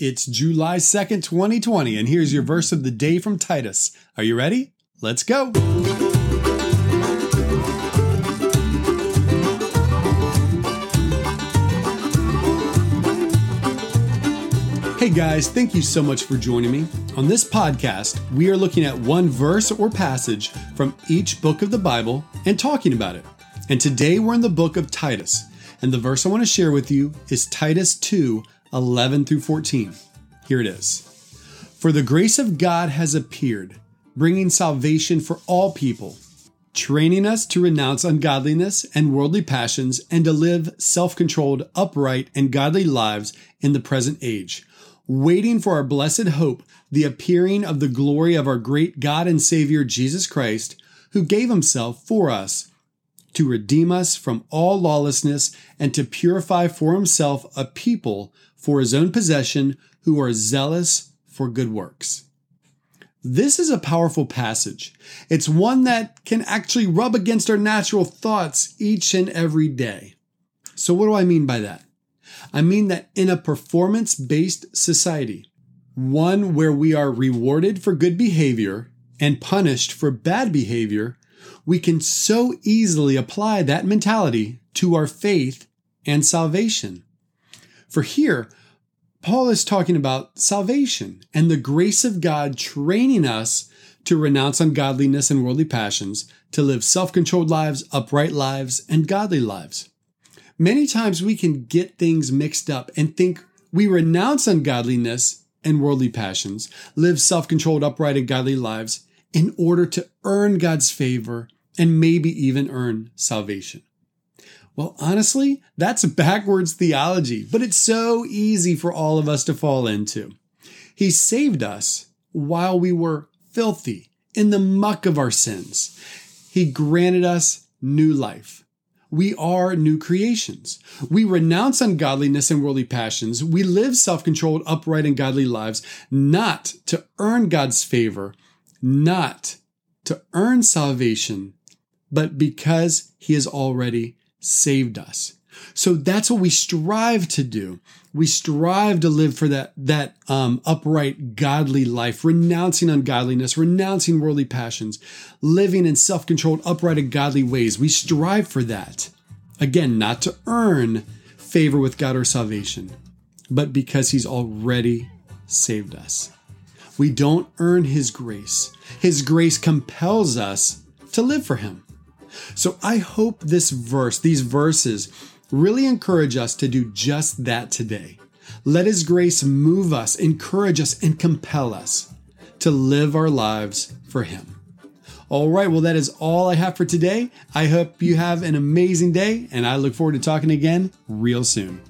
It's July 2nd, 2020, and here's your verse of the day from Titus. Are you ready? Let's go. Hey guys, thank you so much for joining me. On this podcast, we are looking at one verse or passage from each book of the Bible and talking about it. And today we're in the book of Titus, and the verse I want to share with you is Titus 2 11 through 14. Here it is For the grace of God has appeared, bringing salvation for all people, training us to renounce ungodliness and worldly passions and to live self controlled, upright, and godly lives in the present age, waiting for our blessed hope, the appearing of the glory of our great God and Savior Jesus Christ, who gave himself for us to redeem us from all lawlessness and to purify for himself a people for his own possession who are zealous for good works. This is a powerful passage. It's one that can actually rub against our natural thoughts each and every day. So, what do I mean by that? I mean that in a performance based society, one where we are rewarded for good behavior and punished for bad behavior, we can so easily apply that mentality to our faith and salvation. For here, Paul is talking about salvation and the grace of God training us to renounce ungodliness and worldly passions, to live self controlled lives, upright lives, and godly lives. Many times we can get things mixed up and think we renounce ungodliness and worldly passions, live self controlled, upright, and godly lives in order to earn God's favor and maybe even earn salvation. Well, honestly, that's backwards theology, but it's so easy for all of us to fall into. He saved us while we were filthy in the muck of our sins. He granted us new life. We are new creations. We renounce ungodliness and worldly passions. We live self controlled, upright, and godly lives, not to earn God's favor, not to earn salvation, but because He has already saved us. So that's what we strive to do. We strive to live for that, that um, upright, godly life, renouncing ungodliness, renouncing worldly passions, living in self controlled, upright, and godly ways. We strive for that. Again, not to earn favor with God or salvation, but because He's already saved us. We don't earn His grace, His grace compels us to live for Him. So I hope this verse, these verses, really encourage us to do just that today. Let His grace move us, encourage us, and compel us to live our lives for Him. All right, well, that is all I have for today. I hope you have an amazing day, and I look forward to talking again real soon.